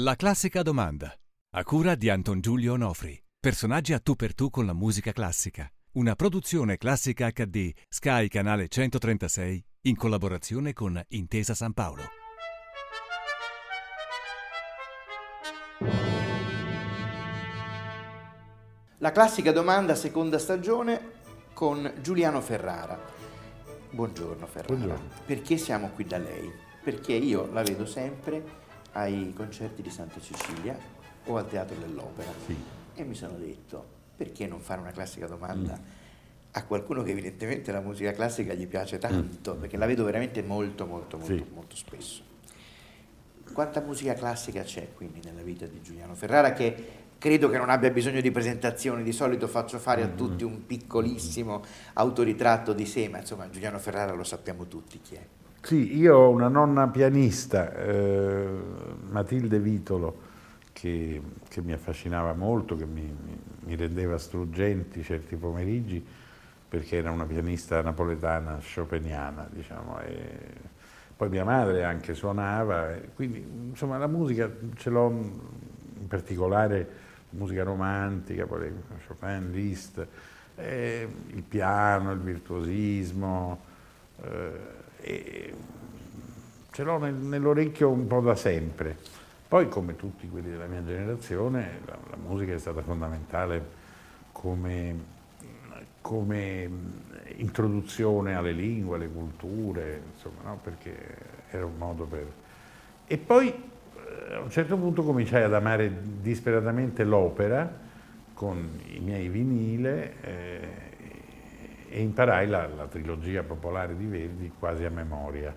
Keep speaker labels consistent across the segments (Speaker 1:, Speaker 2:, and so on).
Speaker 1: La classica domanda. A cura di Anton Giulio Onofri. Personaggi a tu per tu con la musica classica. Una produzione classica HD Sky Canale 136 in collaborazione con Intesa San Paolo.
Speaker 2: La classica domanda seconda stagione con Giuliano Ferrara. Buongiorno Ferrara.
Speaker 3: Buongiorno.
Speaker 2: Perché siamo qui da lei? Perché io la vedo sempre ai concerti di Santa Cecilia o al Teatro dell'Opera.
Speaker 3: Sì.
Speaker 2: E mi sono detto, perché non fare una classica domanda a qualcuno che evidentemente la musica classica gli piace tanto, perché la vedo veramente molto, molto, molto,
Speaker 3: Sì.
Speaker 2: molto spesso. Quanta musica classica c'è quindi nella vita di Giuliano Ferrara che credo che non abbia bisogno di presentazioni, di solito faccio fare a tutti un piccolissimo autoritratto di sé, ma insomma Giuliano Ferrara lo sappiamo tutti chi è.
Speaker 3: Sì, io ho una nonna pianista, eh, Matilde Vitolo, che, che mi affascinava molto, che mi, mi- rendeva struggenti certi pomeriggi, perché era una pianista napoletana, chopiniana, diciamo. poi mia madre anche suonava, quindi insomma la musica ce l'ho in particolare musica romantica, poi Chopin, Liszt, eh, il piano, il virtuosismo. eh, e ce l'ho nel- nell'orecchio un po' da sempre. Poi, come tutti quelli della mia generazione, la, la musica è stata fondamentale come, come introduzione alle lingue, alle culture, insomma, no? perché era un modo per... E poi eh, a un certo punto cominciai ad amare disperatamente l'opera con i miei vinile eh, e imparai la, la trilogia popolare di Verdi quasi a memoria.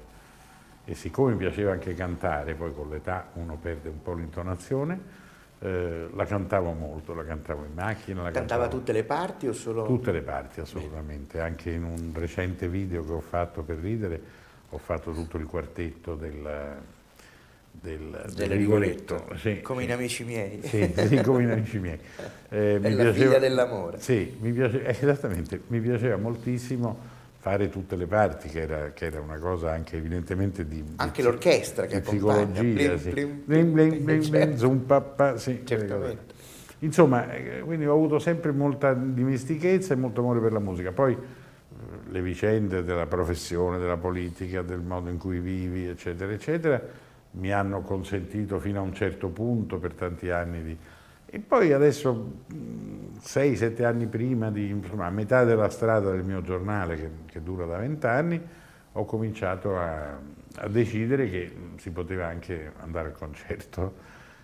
Speaker 3: E siccome mi piaceva anche cantare, poi con l'età uno perde un po' l'intonazione, eh, la cantavo molto, la cantavo in macchina. La
Speaker 2: Cantava
Speaker 3: cantavo-
Speaker 2: tutte le parti o solo...
Speaker 3: Tutte le parti, assolutamente. Anche in un recente video che ho fatto per ridere, ho fatto tutto il quartetto del, del, del
Speaker 2: Rigoletto,
Speaker 3: Sì,
Speaker 2: come in Amici miei.
Speaker 3: Sì, sì, come in amici miei. Eh,
Speaker 2: È la figlia dell'amore.
Speaker 3: Sì, mi piace- eh, esattamente, mi piaceva moltissimo fare tutte le parti, che era, che era una cosa anche evidentemente di... di
Speaker 2: Anche
Speaker 3: psi-
Speaker 2: l'orchestra che
Speaker 3: di
Speaker 2: accompagna.
Speaker 3: psicologia,
Speaker 2: Plim,
Speaker 3: sì. Blim, blim, blim,
Speaker 2: certo.
Speaker 3: blim, pa, pa, sì,
Speaker 2: Certamente.
Speaker 3: Insomma, eh, quindi ho avuto sempre molta dimestichezza e molto amore per la musica. Poi eh, le vicende della professione, della politica, del modo in cui vivi, eccetera, eccetera, mi hanno consentito fino a un certo punto per tanti anni di... E poi adesso, mh, sei, sette anni prima, di, insomma, a metà della strada del mio giornale, che, che dura da vent'anni, ho cominciato a, a decidere che si poteva anche andare al concerto.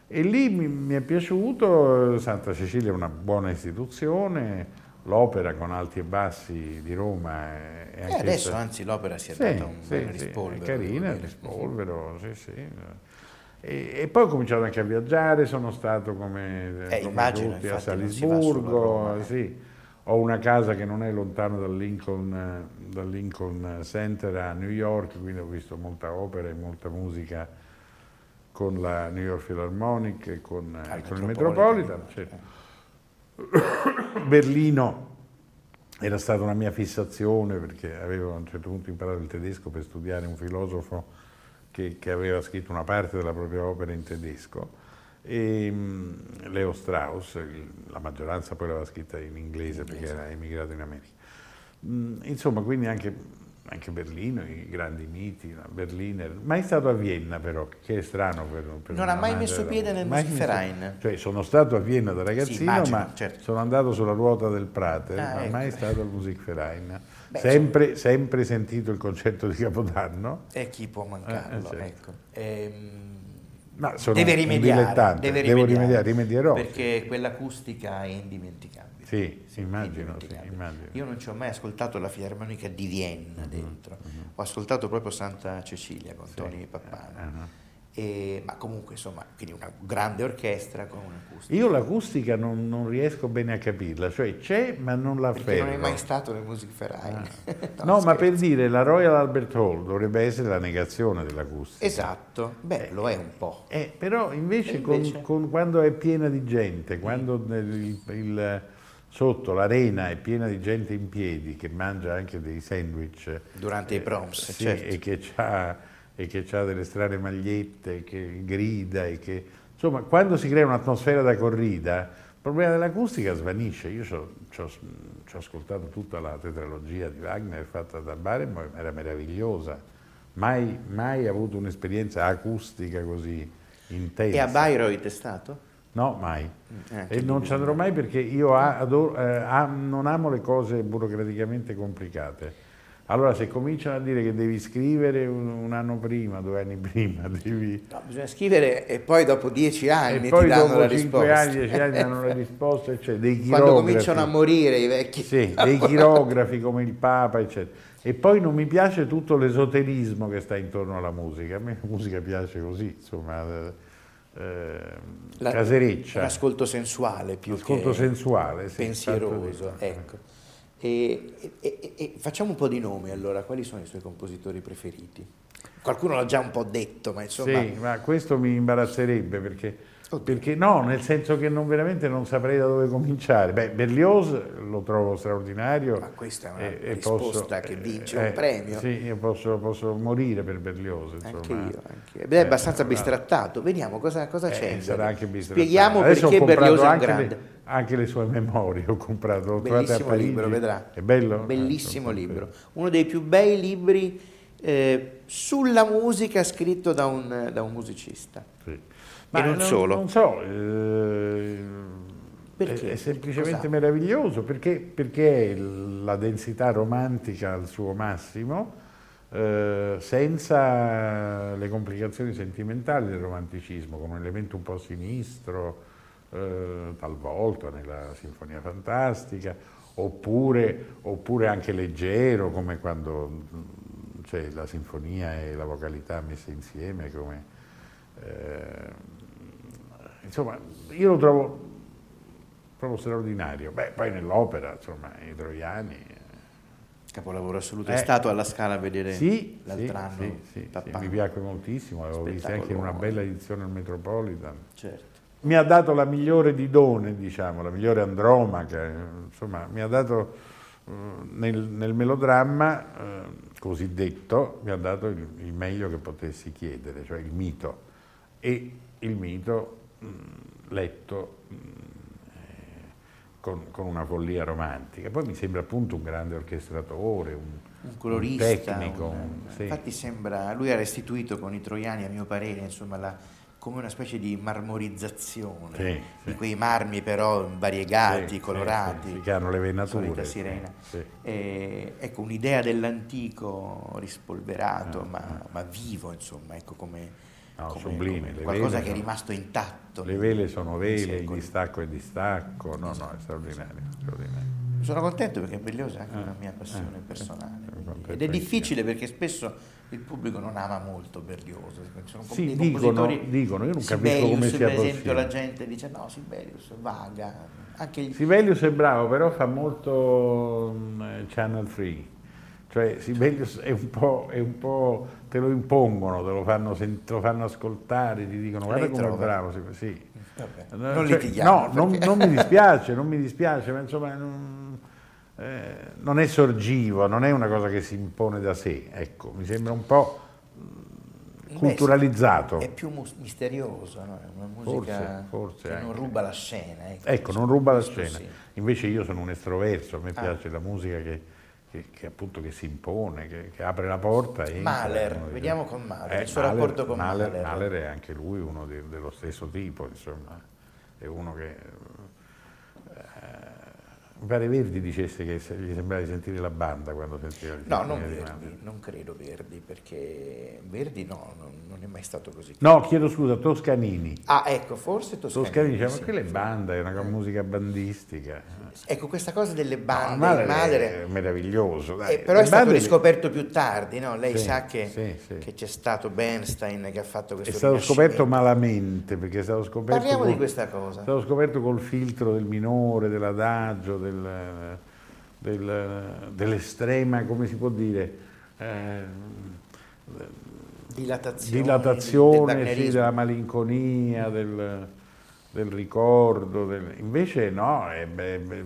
Speaker 3: E lì mi, mi è piaciuto, Santa Cecilia è una buona istituzione, l'opera con alti e bassi di Roma è, è
Speaker 2: E
Speaker 3: anche
Speaker 2: adesso
Speaker 3: sta-
Speaker 2: anzi l'opera si è
Speaker 3: sì,
Speaker 2: data un
Speaker 3: sì,
Speaker 2: bel
Speaker 3: sì,
Speaker 2: rispolvero.
Speaker 3: è carina, rispolvero, sì, sì. E, e poi ho cominciato anche a viaggiare, sono stato come,
Speaker 2: Eh,
Speaker 3: come
Speaker 2: immagino,
Speaker 3: tutti a Salisburgo,
Speaker 2: Roma, eh.
Speaker 3: sì. Ho una casa che non è lontano dal Lincoln, eh, dal Lincoln Center a New York, quindi ho visto molta opera e molta musica con la New York Philharmonic e con, eh, con il
Speaker 2: Metropolitan.
Speaker 3: Metropolitan. certo. Berlino era stata una mia fissazione perché avevo a un certo punto imparato il tedesco per studiare un filosofo che, che aveva scritto una parte della propria opera in tedesco. E, mh, Leo Strauss, il- la maggioranza poi l'aveva scritta in inglese perché era emigrato in America. Mm, Insomma, quindi anche, anche Berlino, i grandi miti, Berliner. Mai stato a Vienna però, che è strano per, per
Speaker 2: Non ha mai messo piede nel Musikverein?
Speaker 3: Cioè, sono stato a Vienna da ragazzino,
Speaker 2: immagino,
Speaker 3: ma
Speaker 2: certo.
Speaker 3: sono andato sulla ruota del Prater,
Speaker 2: Ah,
Speaker 3: ma
Speaker 2: ecco.
Speaker 3: mai stato al Musikverein. Sempre, sempre sentito il concerto di Capodanno.
Speaker 2: E chi può mancarlo?
Speaker 3: Eh, certo.
Speaker 2: ecco. Ehm,
Speaker 3: Ma sono
Speaker 2: deve rimediare, deve rimediare,
Speaker 3: rimediare, rimedierò.
Speaker 2: Perché quell'acustica è indimenticabile.
Speaker 3: Sì, immagino,
Speaker 2: indimenticabile.
Speaker 3: sì, immagino.
Speaker 2: Io non ci ho mai ascoltato la filarmonica di Vienna
Speaker 3: Mhm,
Speaker 2: dentro, ho ascoltato proprio Santa Cecilia con Toni Pappano.
Speaker 3: Ah,
Speaker 2: E- ma comunque insomma, quindi una grande orchestra con un'acustica.
Speaker 3: Io l'acustica non, non riesco bene a capirla, cioè c'è ma non la
Speaker 2: Perché non è mai stato nel Musikverein.
Speaker 3: No, ma per dire la Royal Albert Hall dovrebbe essere la negazione dell'acustica.
Speaker 2: Esatto, beh, lo è un po'.
Speaker 3: Eh, però invece,
Speaker 2: invece?
Speaker 3: Con, con- quando è piena di gente, quando il- il- sotto l'arena è piena di gente in piedi che mangia anche dei sandwich
Speaker 2: Durante i proms,
Speaker 3: Eh, sì,
Speaker 2: certo.
Speaker 3: e che ha e che ha delle strane magliette, che grida e che insomma, quando si crea un'atmosfera da corrida, il problema dell'acustica svanisce. Io ci ho ascoltato tutta la tetralogia di Wagner fatta da Barenboim, era meravigliosa. Mai, mai avuto un'esperienza acustica così intensa.
Speaker 2: E a Bayreuth è stato?
Speaker 3: No, mai. Eh, e non ci andrò mai perché io adoro, eh, non amo le cose burocraticamente complicate. Allora se cominciano a dire che devi scrivere un, un anno prima, due anni prima, devi...
Speaker 2: No, bisogna scrivere e poi dopo dieci anni
Speaker 3: e poi dopo cinque anni, dieci anni danno la risposta, eccetera. Dei chirografi.
Speaker 2: Quando cominciano a morire i vecchi.
Speaker 3: Sì, dei chirografi come il Papa, eccetera. E poi non mi piace tutto l'esoterismo che sta intorno alla musica. A me la musica piace così, insomma... Eh, la, casereccia.
Speaker 2: L'ascolto sensuale più
Speaker 3: Ascolto
Speaker 2: che
Speaker 3: sensuale, sì,
Speaker 2: pensieroso. Ecco. E, e, e, facciamo un po' di nomi allora, quali sono i suoi compositori preferiti? Qualcuno l'ha già un po' detto, ma insomma...
Speaker 3: Sì, ma questo mi imbarazzerebbe perché perché no, nel senso che non, veramente non saprei da dove cominciare. Beh, Berlioz lo trovo straordinario.
Speaker 2: Ma questa è una e, risposta posso, che vince eh, un premio.
Speaker 3: Sì, io posso, posso, morire per Berlioz.
Speaker 2: Insomma. Anche io, anche io. Beh, è abbastanza eh, bistrattato. Vediamo cosa, cosa c'è.
Speaker 3: Eh, sarà anche bistrattato.
Speaker 2: Spieghiamo
Speaker 3: Adesso
Speaker 2: perché Berlioz è un grande.
Speaker 3: Le, anche le sue memorie ho comprato.
Speaker 2: Bellissimo libro, vedrà.
Speaker 3: È bello?
Speaker 2: Bellissimo eh, libro. Uno dei più bei libri eh, sulla musica scritto da un, da un musicista.
Speaker 3: Sì.
Speaker 2: Ma e non, non solo.
Speaker 3: Non so, eh, perché? È, è semplicemente Cos'ha? meraviglioso perché, perché la densità romantica al suo massimo, eh, senza le complicazioni sentimentali del romanticismo, come un elemento un po' sinistro, eh, talvolta nella Sinfonia Fantastica, oppure, oppure anche leggero, come quando mm, c'è la sinfonia e la vocalità messe insieme, come eh, insomma, io lo trovo proprio straordinario. Beh, poi nell'opera, insomma, i troiani...
Speaker 2: Capolavoro assoluto. È eh, stato alla Scala a vedere
Speaker 3: sì,
Speaker 2: l'altro
Speaker 3: sì,
Speaker 2: anno?
Speaker 3: Sì, sì, sì, mi piacque moltissimo, l'avevo visto anche in una bella edizione al Metropolitan.
Speaker 2: Certo.
Speaker 3: Mi ha dato la migliore di Done, diciamo, la migliore Andromaca, insomma, mi ha dato eh, nel, nel, melodramma eh, cosiddetto, mi ha dato il, il meglio che potessi chiedere, cioè il mito. E il mito letto con, con, una follia romantica. Poi mi sembra appunto un grande orchestratore, un,
Speaker 2: un colorista,
Speaker 3: un tecnico.
Speaker 2: Un, sì. Infatti sembra, lui ha restituito con i troiani, a mio parere, insomma, la, come una specie di marmorizzazione sì, di sì. quei marmi però variegati, colorati.
Speaker 3: che hanno le venature.
Speaker 2: sirena. E, ecco, un'idea dell'antico rispolverato, ah, ma, ah. ma, vivo, insomma, ecco come
Speaker 3: No, come, sublime.
Speaker 2: Come qualcosa che è rimasto intatto.
Speaker 3: Le vele sono vele, il distacco è distacco, no, no, è straordinario. straordinario.
Speaker 2: Sono contento perché Berlioz è anche eh, una mia passione eh, personale. Eh, ed è difficile perché spesso il pubblico non ama molto Berlioz.
Speaker 3: Sono sì, dicono, dicono, io non Sibelius, capisco come sia
Speaker 2: per esempio
Speaker 3: possibile.
Speaker 2: la gente dice no, Sibelius vaga. Anche
Speaker 3: gli... Sibelius è bravo, però fa molto um, Channel 3 cioè Sibelius è un, po', è un po', te lo impongono, te lo fanno, te lo fanno ascoltare, ti dicono guarda come è bravo, sì.
Speaker 2: Vabbè, non cioè.
Speaker 3: No, non, non, mi dispiace, non mi dispiace, ma insomma non, eh, non, è sorgivo, non è una cosa che si impone da sé, ecco, mi sembra un po' culturalizzato.
Speaker 2: È più misterioso, no? è una musica forse, forse che non ruba la scena.
Speaker 3: Ecco, ecco non ruba la scena. Sì. Invece io sono un estroverso, a me ah. piace la musica che che, che, appunto che si impone, che, che, apre la porta.
Speaker 2: Mahler,
Speaker 3: entra,
Speaker 2: vediamo con Mahler, eh, il suo Mahler, rapporto con Mahler.
Speaker 3: Mahler. Mahler è anche lui uno di, dello stesso tipo, insomma, è uno che mi pare Verdi dicesse che gli sembrava di sentire la banda quando sentiva il
Speaker 2: No, non Verdi, non credo Verdi, perché Verdi no, non, non, è mai stato così.
Speaker 3: No, chiedo scusa, Toscanini.
Speaker 2: Ah, ecco, forse Toscanini.
Speaker 3: Toscanini, diciamo, sì, che le bande, è una musica bandistica.
Speaker 2: Ecco, questa cosa delle bande, no, madre,
Speaker 3: è meraviglioso. Dai.
Speaker 2: Eh, però è stato riscoperto più tardi, no? Lei sì, sa che, sì, che, c'è stato Bernstein che ha fatto questo
Speaker 3: È stato scoperto malamente, perché è stato scoperto...
Speaker 2: Parliamo
Speaker 3: col,
Speaker 2: di questa cosa.
Speaker 3: È stato scoperto col filtro del minore, dell'adagio, del, del, dell'estrema, come si può dire, eh,
Speaker 2: dilatazione,
Speaker 3: dilatazione sì, della malinconia, del, del ricordo. Del... Invece no, è, beh,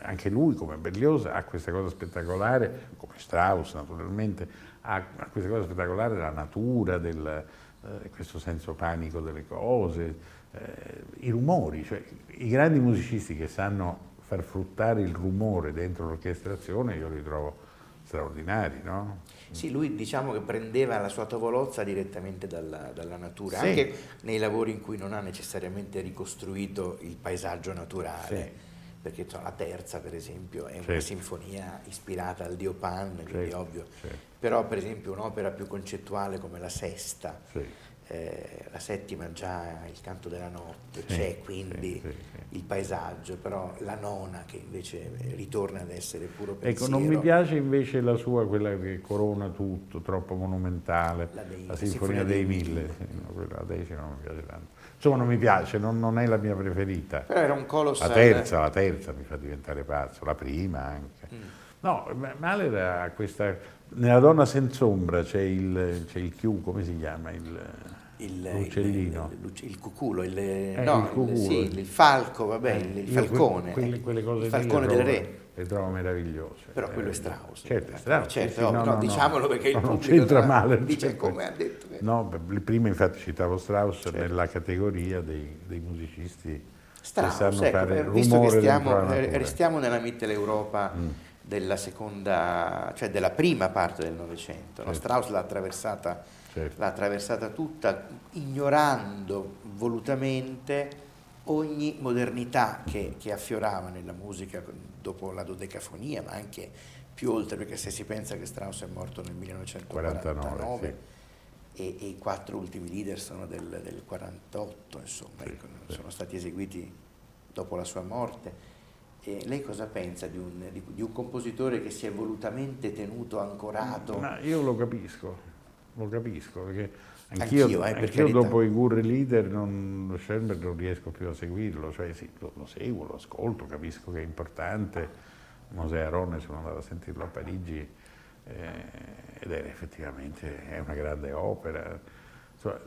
Speaker 3: anche lui come Berlioz ha questa cosa spettacolare, come Strauss naturalmente, ha questa cosa spettacolare della natura, del, eh, questo senso panico delle cose, eh, i rumori, cioè i grandi musicisti che sanno far fruttare il rumore dentro l'orchestrazione io li trovo straordinari, no?
Speaker 2: Sì, lui diciamo che prendeva la sua tavolozza direttamente dalla, dalla natura,
Speaker 3: Sì.
Speaker 2: anche nei lavori in cui non ha necessariamente ricostruito il paesaggio naturale.
Speaker 3: Sì.
Speaker 2: Perché insomma, la terza, per esempio, è una
Speaker 3: Sì.
Speaker 2: sinfonia ispirata al dio Pan, quindi
Speaker 3: Certo,
Speaker 2: ovvio.
Speaker 3: certo.
Speaker 2: Però, per esempio, un'opera più concettuale come la sesta,
Speaker 3: Sì.
Speaker 2: Eh, la settima già il canto della notte,
Speaker 3: Sì,
Speaker 2: c'è quindi
Speaker 3: sì, sì,
Speaker 2: il paesaggio, però la nona che invece ritorna ad essere puro pensiero.
Speaker 3: Ecco, non mi piace invece la sua, quella che corona tutto, troppo monumentale,
Speaker 2: La dei-
Speaker 3: la
Speaker 2: la
Speaker 3: Sinfonia dei
Speaker 2: dei
Speaker 3: Mille, no, quella la decima non mi piace tanto. Insomma non mi piace, non, non è la mia preferita.
Speaker 2: Però era un colossal...
Speaker 3: La terza, la terza mi fa diventare pazzo, la prima anche.
Speaker 2: Mm.
Speaker 3: No, ma- Mahler ha questa... Nella donna senza ombra c'è il, c'è il Q, come si chiama? Il,
Speaker 2: il,
Speaker 3: l'uccellino.
Speaker 2: il, il, il cuculo, il,
Speaker 3: Eh,
Speaker 2: no,
Speaker 3: il cuculo.
Speaker 2: sì, il, falco, vabbè,
Speaker 3: Eh,
Speaker 2: il,
Speaker 3: io que-
Speaker 2: falcone,
Speaker 3: quelle,
Speaker 2: eh,
Speaker 3: quelle cose
Speaker 2: il falcone del re.
Speaker 3: Le trovo meravigliose.
Speaker 2: Però quello è
Speaker 3: meravigliose.
Speaker 2: Strauss.
Speaker 3: Certo,
Speaker 2: Eh,
Speaker 3: Strauss.
Speaker 2: certo,
Speaker 3: sì, no,
Speaker 2: no,
Speaker 3: no,
Speaker 2: diciamolo perché il pubblico
Speaker 3: c'entra
Speaker 2: non-
Speaker 3: male.
Speaker 2: dice
Speaker 3: certo.
Speaker 2: come ha detto
Speaker 3: No, prima infatti citavo Strauss
Speaker 2: Certo.
Speaker 3: nella categoria dei, dei musicisti
Speaker 2: Strauss,
Speaker 3: che sanno
Speaker 2: ecco,
Speaker 3: fare
Speaker 2: eh, visto che
Speaker 3: rumore
Speaker 2: stiamo, eh, restiamo nella Mitteleuropa
Speaker 3: Mm.
Speaker 2: Della seconda, cioè della prima parte del Novecento, no?
Speaker 3: Certo.
Speaker 2: Strauss l'ha attraversata,
Speaker 3: Certo.
Speaker 2: l'ha attraversata tutta, ignorando volutamente ogni modernità che, che affiorava nella musica dopo la dodecafonia, ma anche più oltre, perché se si pensa che Strauss è morto nel 1949
Speaker 3: 49,
Speaker 2: e, e i quattro ultimi leader sono del, del 48, insomma,
Speaker 3: Sì,
Speaker 2: ecco,
Speaker 3: sì.
Speaker 2: sono stati eseguiti dopo la sua morte. E lei cosa pensa di un, di- un compositore che si è volutamente tenuto ancorato?
Speaker 3: Ma io lo capisco, lo capisco, perché anch'io,
Speaker 2: Anch'io, eh,
Speaker 3: anch'io dopo i Gurre Leader non, Schoenberg non riesco più a seguirlo, cioè sì, lo, lo seguo, lo ascolto, capisco che è importante. Mosè Arone sono andato a sentirlo a Parigi eh, ed è effettivamente è una grande opera. Insomma,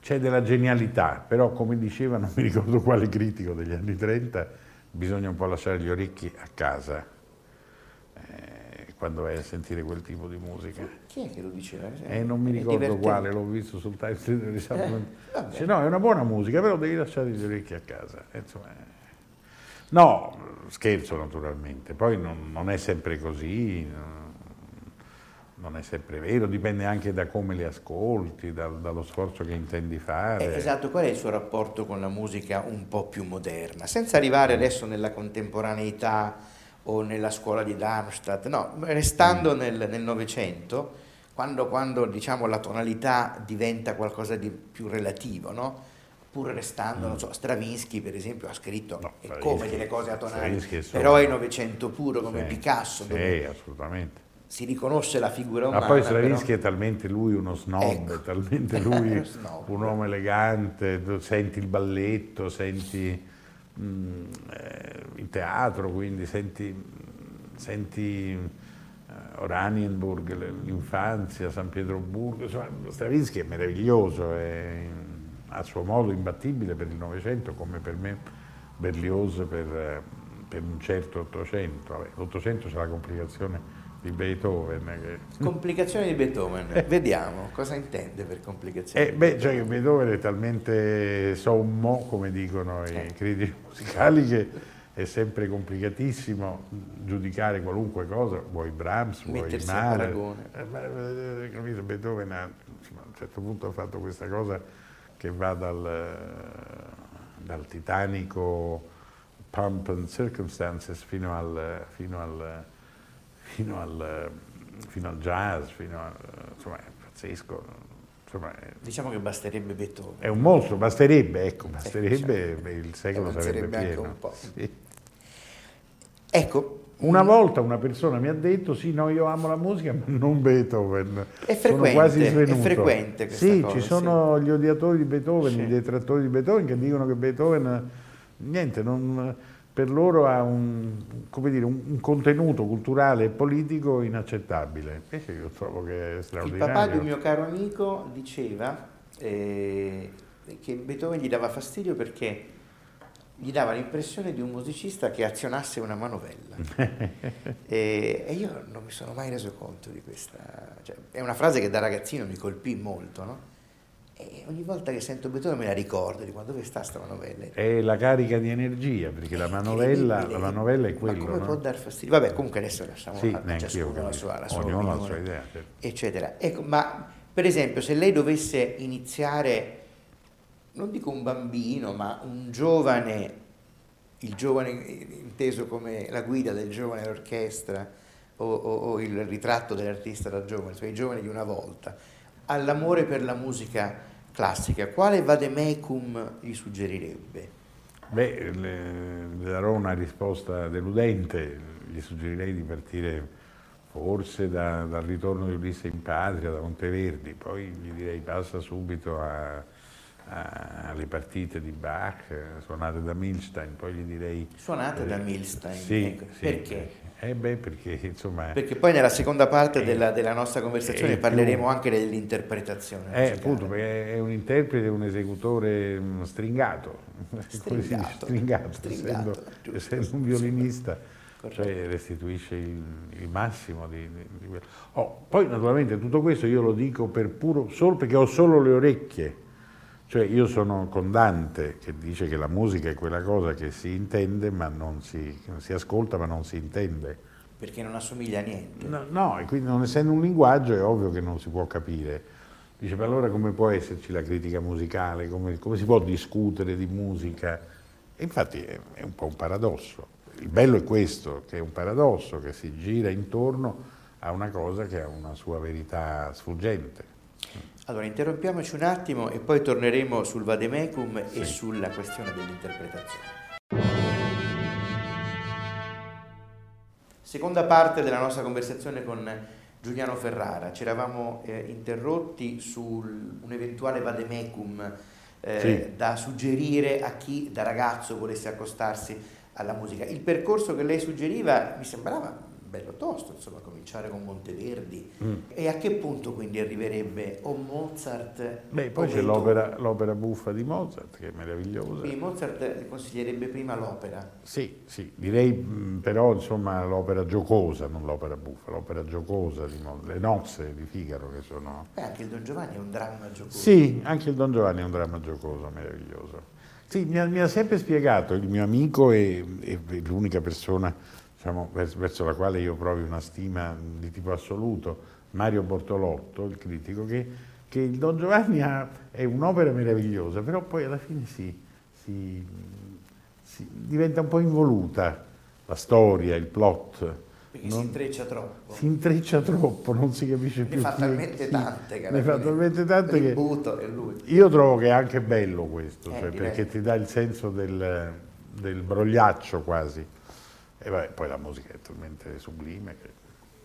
Speaker 3: c'è della genialità, però come diceva, non mi ricordo quale critico degli anni 30, bisogna un po' lasciare gli orecchi a casa eh, quando vai a sentire quel tipo di musica.
Speaker 2: Chi è che lo diceva?
Speaker 3: E non mi ricordo quale, l'ho visto soltanto
Speaker 2: vabbè.
Speaker 3: Dice, no, è una buona musica, però devi lasciare gli orecchi a casa. E insomma, eh. no, scherzo naturalmente, poi non, non è sempre così, no, non è sempre vero, dipende anche da come li ascolti, dal- dallo sforzo che intendi fare.
Speaker 2: Eh, esatto, qual è il suo rapporto con la musica un po' più moderna? Senza arrivare adesso nella contemporaneità o nella scuola di Darmstadt, no, restando nel nel Novecento, quando, quando, diciamo, la tonalità diventa qualcosa di più relativo, no? pur restando, non so, Stravinsky per esempio ha scritto
Speaker 3: No,
Speaker 2: e come delle cose atonali, però è Novecento puro come
Speaker 3: Sì,
Speaker 2: Picasso, dove
Speaker 3: Sì, assolutamente.
Speaker 2: Si riconosce la figura umana.
Speaker 3: Ma poi
Speaker 2: però-
Speaker 3: Stravinsky è talmente lui uno snob,
Speaker 2: Ecco.
Speaker 3: è talmente lui
Speaker 2: snob.
Speaker 3: un uomo elegante, senti il balletto, senti mm, eh, il teatro, quindi senti, senti eh, Oranienburg, l'infanzia, San Pietroburgo, insomma, Stravinsky è meraviglioso, è a suo modo imbattibile per il Novecento come per me Berlioz per, eh, per un certo Ottocento. L'Ottocento c'è la complicazione di Beethoven che
Speaker 2: Complicazioni di Beethoven, vediamo cosa intende per complicazioni.
Speaker 3: eh, beh, cioè che Beethoven è talmente sommo, come dicono i
Speaker 2: Eh.
Speaker 3: critici musicali, che è sempre complicatissimo giudicare qualunque cosa, vuoi Brahms, vuoi
Speaker 2: Mettersi a
Speaker 3: Mahler. Eh, eh, capito, Beethoven ha, insomma, a un certo punto ha fatto questa cosa che va dal, eh, dal titanico Pump and Circumstances fino al, fino al, fino al, fino al jazz, fino a, insomma, è pazzesco. Insomma, è,
Speaker 2: Diciamo che basterebbe Beethoven.
Speaker 3: è un mostro, basterebbe, ecco, basterebbe,
Speaker 2: diciamo.
Speaker 3: beh, il secolo sarebbe pieno.
Speaker 2: un po'.
Speaker 3: Sì.
Speaker 2: Ecco,
Speaker 3: Una volta una persona mi ha detto sì, no, io amo la musica, ma non Beethoven.
Speaker 2: È
Speaker 3: sono
Speaker 2: frequente,
Speaker 3: quasi
Speaker 2: è
Speaker 3: svenuto.
Speaker 2: frequente questa
Speaker 3: Sì,
Speaker 2: cosa,
Speaker 3: ci sono gli odiatori di Beethoven,
Speaker 2: Sì.
Speaker 3: i detrattori di Beethoven che dicono che Beethoven, niente, non- per loro ha un, come dire, un, contenuto culturale e politico inaccettabile. Invece io trovo che è
Speaker 2: il
Speaker 3: straordinario.
Speaker 2: papà di un mio caro amico diceva eh, che Beethoven gli dava fastidio perché gli dava l'impressione di un musicista che azionasse una manovella. e, e io non mi sono mai reso conto di questa... cioè, è una frase che da ragazzino mi colpì molto, no? E ogni volta che sento Beethoven me la ricordo, dico, dove sta sta manovella?
Speaker 3: È la carica di energia, perché la manovella, la manovella è quello.
Speaker 2: Ma come
Speaker 3: no?
Speaker 2: può dar fastidio? Vabbè, comunque adesso lasciamo
Speaker 3: Sì,
Speaker 2: a ciascuno la sua, la sua
Speaker 3: Ognuno la sua idea, certo.
Speaker 2: eccetera. Ecco, ma per esempio, se lei dovesse iniziare, non dico un bambino, ma un giovane, il giovane inteso come la guida del giovane all'orchestra o, o- o il ritratto dell'artista da giovane, cioè i giovani di una volta, all'amore per la musica classica, quale vademecum gli suggerirebbe?
Speaker 3: Beh, le, le darò una risposta deludente, gli suggerirei di partire forse da- dal ritorno di Ulisse in patria, da Monteverdi, poi gli direi passa subito a- alle partite di Bach, eh, suonate da Milstein, poi gli direi...
Speaker 2: Suonate da
Speaker 3: eh,
Speaker 2: Milstein,
Speaker 3: Sì,
Speaker 2: ecco.
Speaker 3: sì,
Speaker 2: Perché?
Speaker 3: Eh beh, perché insomma...
Speaker 2: Perché poi nella seconda parte
Speaker 3: Eh,
Speaker 2: della, della nostra conversazione
Speaker 3: eh,
Speaker 2: parleremo
Speaker 3: più-
Speaker 2: anche dell'interpretazione.
Speaker 3: Eh, appunto, perché è un interprete, un esecutore mm, stringato, come si dice?
Speaker 2: Stringato,
Speaker 3: stringato,
Speaker 2: stringato,
Speaker 3: essendo,
Speaker 2: giusto,
Speaker 3: essendo un violinista,
Speaker 2: Corretto.
Speaker 3: cioè restituisce il, il massimo di, di- di quello. Oh, poi naturalmente tutto questo io lo dico per puro, solo perché ho solo le orecchie, cioè io sono con Dante che dice che la musica è quella cosa che si intende ma non si, si ascolta ma non si intende.
Speaker 2: Perché non assomiglia a niente.
Speaker 3: No, no, e quindi non essendo un linguaggio è ovvio che non si può capire. Dice, ma allora come può esserci la critica musicale? Come, come si può discutere di musica? E infatti è, è un po' un paradosso. Il bello è questo, che è un paradosso, che si gira intorno a una cosa che ha una sua verità sfuggente.
Speaker 2: Allora, interrompiamoci un attimo e poi torneremo sul vademecum e
Speaker 3: Sì.
Speaker 2: sulla questione dell'interpretazione. Seconda parte della nostra conversazione con Giuliano Ferrara. Ci eravamo eh, interrotti su un eventuale vademecum eh,
Speaker 3: Sì.
Speaker 2: da suggerire a chi da ragazzo volesse accostarsi alla musica. Il percorso che lei suggeriva mi sembrava bello tosto, insomma, cominciare con Monteverdi.
Speaker 3: Mm.
Speaker 2: E a che punto quindi arriverebbe o Mozart?
Speaker 3: Beh, poi c'è l'opera, l'opera buffa di Mozart, che è meravigliosa.
Speaker 2: Quindi Mozart consiglierebbe prima l'opera.
Speaker 3: Sì, sì, direi mh, però insomma l'opera giocosa, non l'opera buffa, l'opera giocosa, di Mo- le nozze di Figaro che sono...
Speaker 2: Beh, anche il Don Giovanni è un dramma giocoso.
Speaker 3: Sì, anche il Don Giovanni è un dramma giocoso, meraviglioso. Sì, mi ha, mi ha sempre spiegato, il mio amico e, e l'unica persona diciamo, vers- verso la quale io provi una stima di tipo assoluto, Mario Bortolotto, il critico, che, che il Don Giovanni ha- è un'opera meravigliosa, però poi alla fine si, si- si diventa un po' involuta la storia, il plot.
Speaker 2: Perché
Speaker 3: Non-
Speaker 2: si intreccia troppo.
Speaker 3: si intreccia troppo, non si capisce
Speaker 2: Ne
Speaker 3: più.
Speaker 2: fa
Speaker 3: chi-
Speaker 2: talmente tante che
Speaker 3: Ne fa talmente tante che...
Speaker 2: È lui.
Speaker 3: Io trovo che è anche bello questo,
Speaker 2: Eh,
Speaker 3: cioè, perché ti dà il senso del, del brogliaccio quasi. E vabbè, poi la musica è talmente sublime che...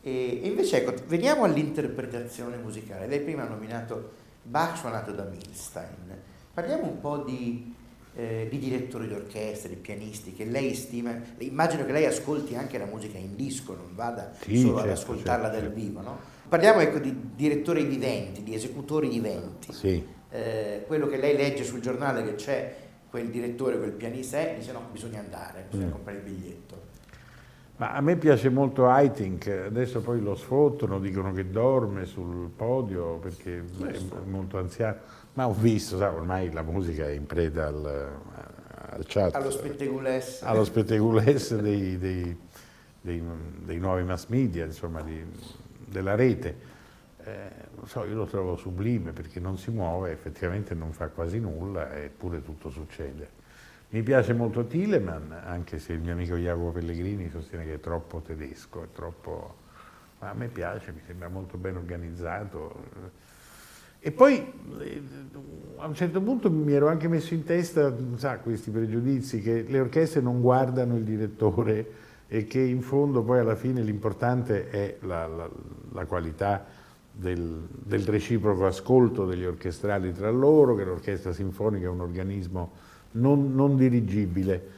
Speaker 2: E, invece ecco, veniamo all'interpretazione musicale. Lei prima ha nominato Bach suonato da Milstein. Parliamo un po' di, eh, di direttori d'orchestra, di pianisti che lei stima. Immagino che lei ascolti anche la musica in disco, non vada
Speaker 3: Sì,
Speaker 2: solo ad
Speaker 3: certo,
Speaker 2: ascoltarla
Speaker 3: certo,
Speaker 2: dal
Speaker 3: certo.
Speaker 2: vivo. No? Parliamo ecco, di direttori viventi, di esecutori viventi.
Speaker 3: Sì,
Speaker 2: Eh, quello che lei legge sul giornale che c'è quel direttore, quel pianista, eh, dice no, bisogna andare, bisogna
Speaker 3: Mm.
Speaker 2: comprare il biglietto.
Speaker 3: Ma a me piace molto Haitink, adesso poi lo sfottono, dicono che dorme sul podio perché è molto anziano, ma ho visto, sa, ormai la musica è in preda al, al chat.
Speaker 2: Allo spettegulesse.
Speaker 3: allo spettegulesse dei, dei- dei- dei nuovi mass media, insomma, di- della rete. Eh, non so, io lo trovo sublime perché non si muove, effettivamente non fa quasi nulla, eppure tutto succede. Mi piace molto Thielemann, anche se il mio amico Jacopo Pellegrini sostiene che è troppo tedesco, è troppo... ma a me piace, mi sembra molto ben organizzato. E poi eh, a un certo punto mi ero anche messo in testa, sa, questi pregiudizi, che le orchestre non guardano il direttore e che in fondo poi alla fine l'importante è la, la- la qualità del, del reciproco ascolto degli orchestrali tra loro, che l'orchestra sinfonica è un organismo non, non dirigibile.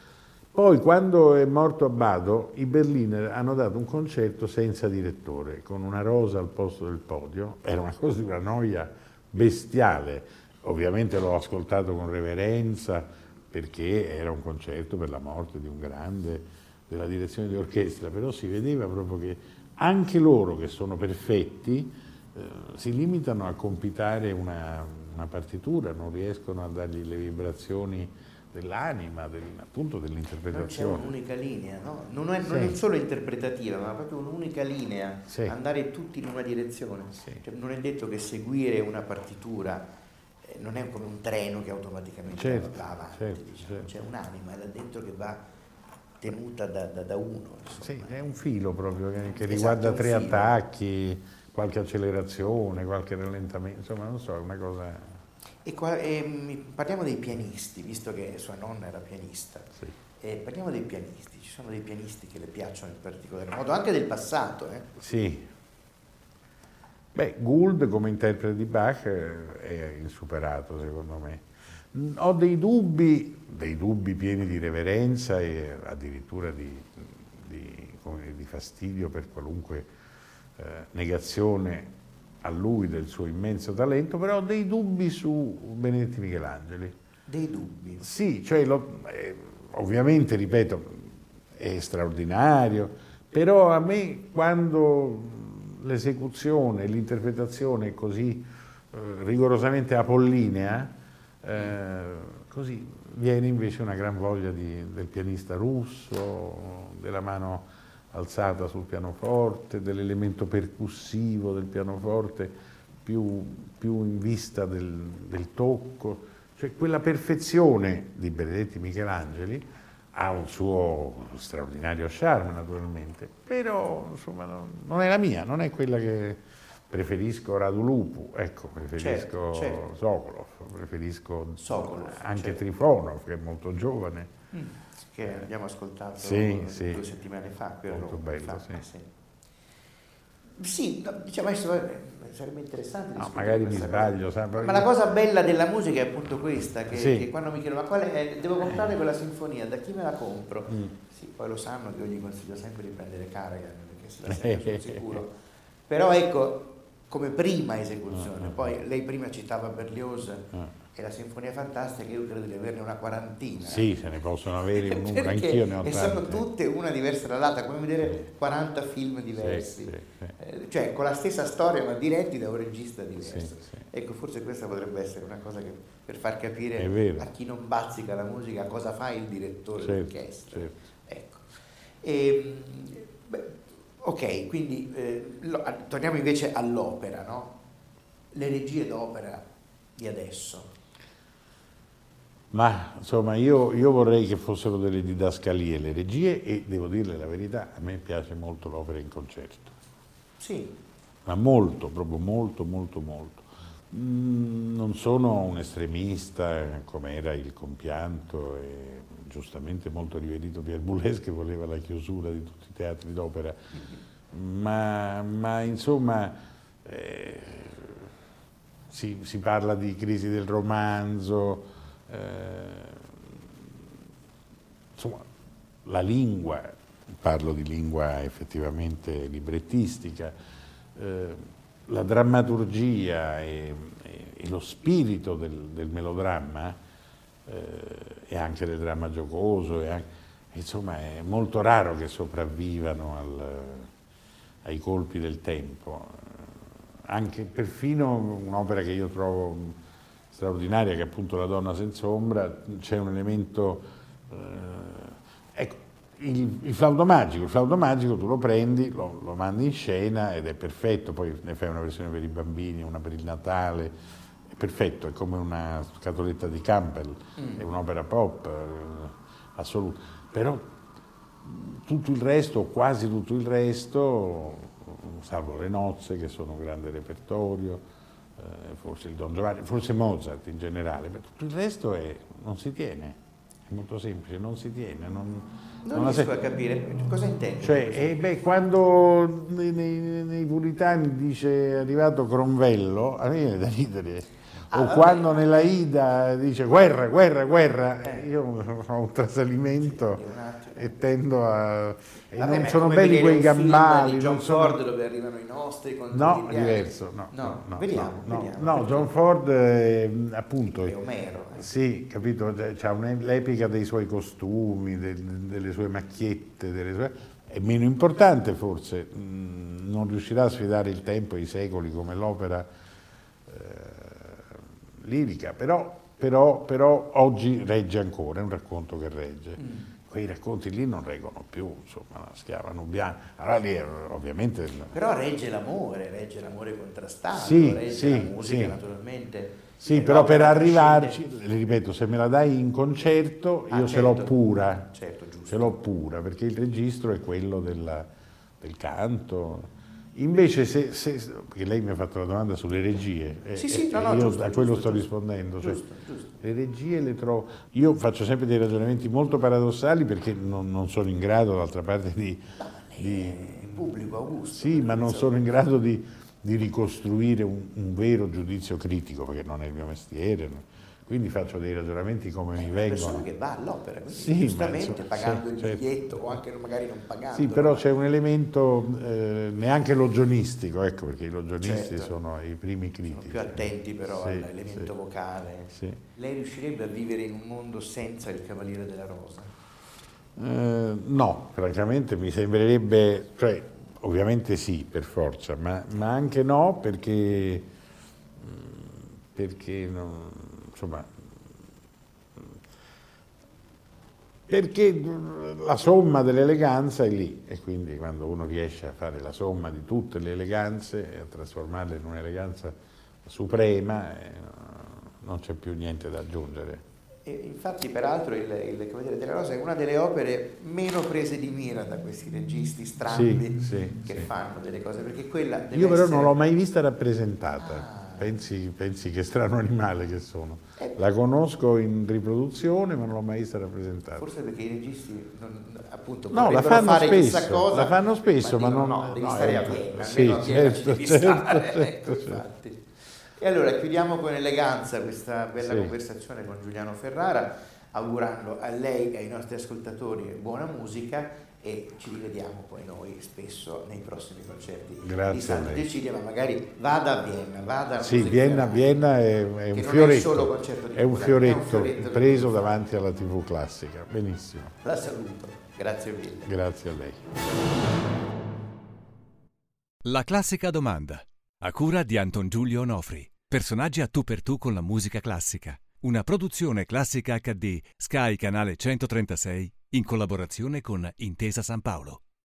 Speaker 3: Poi quando è morto Abbado, i Berliner hanno dato un concerto senza direttore, con una rosa al posto del podio, era una cosa di una noia bestiale. Ovviamente l'ho ascoltato con reverenza perché era un concerto per la morte di un grande della direzione di orchestra, però si vedeva proprio che anche loro che sono perfetti si limitano a compitare una, una partitura, non riescono a dargli le vibrazioni dell'anima, del, appunto dell'interpretazione.
Speaker 2: Non c'è un'unica linea, no? non, è, non è, solo interpretativa, ma proprio un'unica linea, sì. andare tutti in una direzione. Sì. Cioè, non è detto che seguire una partitura eh, non è come un treno che automaticamente certo, va avanti, certo, diciamo. certo. c'è un'anima là dentro che va tenuta da, da, da uno.
Speaker 3: Insomma. Sì, è un filo proprio che, che esatto, riguarda tre attacchi, qualche accelerazione, qualche rallentamento, insomma non so, è una cosa...
Speaker 2: E, qua, e, parliamo dei pianisti, visto che sua nonna era pianista. Sì. E parliamo dei pianisti, ci sono dei pianisti che le piacciono in particolar modo, anche del passato. Eh?
Speaker 3: Sì. Beh, Gould come interprete di Bach eh, è insuperato secondo me. Ho dei dubbi, dei dubbi pieni di reverenza e addirittura di, di, di fastidio per qualunque eh, negazione a lui del suo immenso talento, però ho dei dubbi su Benedetti Michelangeli.
Speaker 2: Dei dubbi?
Speaker 3: Sì, cioè lo, eh, ovviamente, ripeto, è straordinario, però a me quando l'esecuzione, l'interpretazione è così eh, rigorosamente apollinea, eh, così viene invece una gran voglia di, del pianista russo, della mano alzata sul pianoforte, dell'elemento percussivo del pianoforte più, più in vista del, del, tocco, cioè quella perfezione di Benedetti Michelangeli ha un suo straordinario charme naturalmente, però insomma non, è la mia, non è quella che preferisco Radulupu, ecco, preferisco certo, certo. Sokolov, preferisco Sokolov, anche certo. Trifonov che è molto giovane. Mm
Speaker 2: che abbiamo ascoltato
Speaker 3: sì, sì.
Speaker 2: due settimane fa.
Speaker 3: Molto bello, fa, sì.
Speaker 2: sì. Sì, diciamo adesso eh, sarebbe interessante.
Speaker 3: No, magari mi sbaglio.
Speaker 2: Cosa. Ma la cosa bella della musica è appunto questa, che, sì. che quando mi chiedono ma quale è, devo comprare quella sinfonia, da chi me la compro? Mm. Sì, poi lo sanno che io gli consiglio sempre di prendere Caragan, perché dà sempre sul sicuro. Però ecco, come prima esecuzione, mm. poi lei prima citava Berlioz, mm e la Sinfonia Fantastica io credo di averne una quarantina.
Speaker 3: Sì, se ne possono avere un numero, anch'io ne ho
Speaker 2: E sono tutte una diversa dall'altra, come vedere sì. 40 film diversi, sì, sì, eh, cioè con la stessa storia ma diretti da un regista diverso. Ecco, forse questa potrebbe essere una cosa che per far capire a chi non bazzica la musica cosa fa il direttore certo, d'orchestra. Certo. Ecco. E, ehm, beh, ok, quindi eh, lo, torniamo invece all'opera, no? Le regie d'opera di adesso
Speaker 3: ma insomma io, io, vorrei che fossero delle didascalie le regie e devo dirle la verità, a me piace molto l'opera in concerto.
Speaker 2: Sì.
Speaker 3: Ma molto, proprio molto, molto, molto. Mm, non sono un estremista come era il compianto e giustamente molto riverito Pierre Boulez che voleva la chiusura di tutti i teatri d'opera, ma, ma insomma eh, si, si parla di crisi del romanzo, eh, insomma, la lingua, parlo di lingua effettivamente librettistica, eh, la drammaturgia e, e, e, lo spirito del, del melodramma eh, e anche del dramma giocoso, anche, insomma è molto raro che sopravvivano al, ai colpi del tempo. Anche perfino un'opera che io trovo straordinaria che è appunto La donna senza ombra, c'è un elemento... Eh, ecco, il, il, flauto magico, il flauto magico tu lo prendi, lo, lo, mandi in scena ed è perfetto, poi ne fai una versione per i bambini, una per il Natale, è perfetto, è come una scatoletta di Campbell, mm. è un'opera pop eh, assoluta, però tutto il resto, quasi tutto il resto, salvo le nozze che sono un grande repertorio, eh, forse il Don Giovanni, forse Mozart in generale, ma tutto il resto è, non si tiene, è molto semplice, non si tiene. Non,
Speaker 2: non, non riesco se... a capire cosa intendi.
Speaker 3: Cioè, eh, beh, quando nei, nei, nei, Puritani dice è arrivato Cronvello, a me viene da ridere. Ah, o quando nella Ida dice guerra, guerra, guerra, eh. io ho un trasalimento sì, e tendo a e Vabbè, non sono belli quei gambali.
Speaker 2: Di John
Speaker 3: non
Speaker 2: sono... Ford dove arrivano i nostri
Speaker 3: No, diverso. No,
Speaker 2: no, no, vediamo,
Speaker 3: no,
Speaker 2: vediamo,
Speaker 3: no, John Ford è, appunto...
Speaker 2: È Omero.
Speaker 3: Eh. Sì, capito, ha l'epica dei suoi costumi, del, delle sue macchiette, delle sue... è meno importante forse, mm, non riuscirà a sfidare il tempo e i secoli come l'opera lirica, però, però, però, oggi regge ancora, è un racconto che regge. Mm. Quei racconti lì non reggono più, insomma, la schiava nubiana. Allora lì ovviamente...
Speaker 2: Però regge l'amore, regge l'amore contrastato,
Speaker 3: sì,
Speaker 2: regge
Speaker 3: sì,
Speaker 2: la musica
Speaker 3: sì.
Speaker 2: naturalmente.
Speaker 3: Sì, però per arrivarci, le ripeto, se me la dai in concerto io
Speaker 2: Ah,
Speaker 3: ce l'ho
Speaker 2: certo.
Speaker 3: pura,
Speaker 2: Certo, giusto.
Speaker 3: ce l'ho pura, perché il registro è quello della- del canto. Invece, se, se- perché lei mi ha fatto la domanda sulle regie, e-
Speaker 2: Sì, sì,
Speaker 3: e
Speaker 2: no, no,
Speaker 3: io
Speaker 2: giusto,
Speaker 3: a quello
Speaker 2: giusto,
Speaker 3: sto rispondendo. cioè,
Speaker 2: Giusto, giusto.
Speaker 3: le regie le trovo. Io faccio sempre dei ragionamenti molto paradossali perché non, non sono in grado, d'altra parte, di. di-
Speaker 2: Il pubblico Augusto.
Speaker 3: sì, ma non sono in grado di, di ricostruire un, un vero giudizio critico, perché non è il mio mestiere. no? Quindi faccio dei ragionamenti come mi
Speaker 2: Una persona
Speaker 3: vengono.
Speaker 2: che va all'opera,
Speaker 3: Sì,
Speaker 2: giustamente
Speaker 3: insomma,
Speaker 2: pagando
Speaker 3: sì,
Speaker 2: il
Speaker 3: certo.
Speaker 2: biglietto o anche magari non pagando.
Speaker 3: Sì, però c'è un elemento eh, neanche logionistico, ecco perché i logionisti
Speaker 2: Certo.
Speaker 3: sono i primi critici.
Speaker 2: più attenti però
Speaker 3: Sì,
Speaker 2: all'elemento
Speaker 3: sì.
Speaker 2: vocale.
Speaker 3: Sì.
Speaker 2: Lei riuscirebbe a vivere in un mondo senza il Cavaliere della Rosa?
Speaker 3: Eh, no, francamente mi sembrerebbe, cioè, ovviamente sì, per forza, ma, ma anche no perché, mm, perché non- insomma, perché la somma dell'eleganza è lì e quindi quando uno riesce a fare la somma di tutte le eleganze e a trasformarle in un'eleganza suprema, eh, non c'è più niente da aggiungere.
Speaker 2: E infatti, peraltro, il, il Cavaliere della Rosa è una delle opere meno prese di mira da questi registi strambi
Speaker 3: Sì, sì,
Speaker 2: che
Speaker 3: sì.
Speaker 2: fanno delle cose, perché quella deve
Speaker 3: Io però
Speaker 2: essere-
Speaker 3: non l'ho mai vista rappresentata.
Speaker 2: Ah.
Speaker 3: Pensi, pensi che strano animale che sono.
Speaker 2: Eh.
Speaker 3: La conosco in riproduzione, ma non l'ho mai vista rappresentata.
Speaker 2: Forse perché i registi non- appunto
Speaker 3: No, la fanno
Speaker 2: fare chissà
Speaker 3: spesso,
Speaker 2: cosa,
Speaker 3: la fanno spesso, ma
Speaker 2: dicono,
Speaker 3: non-
Speaker 2: no, devi
Speaker 3: no,
Speaker 2: stare a Vienna,
Speaker 3: sì, certo,
Speaker 2: devi
Speaker 3: certo,
Speaker 2: stare,
Speaker 3: certo,
Speaker 2: ecco,
Speaker 3: certo.
Speaker 2: E allora chiudiamo con eleganza questa bella
Speaker 3: Sì.
Speaker 2: conversazione con Giuliano Ferrara, augurando a lei e ai nostri ascoltatori buona musica e ci rivediamo poi noi spesso nei prossimi concerti
Speaker 3: Grazie
Speaker 2: di Santa
Speaker 3: a lei.
Speaker 2: Cecilia, ma magari vada a Vienna, vada a
Speaker 3: Sì, Vienna. Vienna è, è un
Speaker 2: non è solo
Speaker 3: fioretto,
Speaker 2: concerto di
Speaker 3: è un fioretto,
Speaker 2: è un fioretto che
Speaker 3: preso davanti alla TV classica. Benissimo,
Speaker 2: La saluto, grazie mille.
Speaker 3: grazie a lei.
Speaker 1: La classica domanda. A cura di Anton Giulio Onofri. Personaggi a tu per tu con la musica classica. Una produzione classica HD Sky Canale 136 in collaborazione con Intesa San Paolo.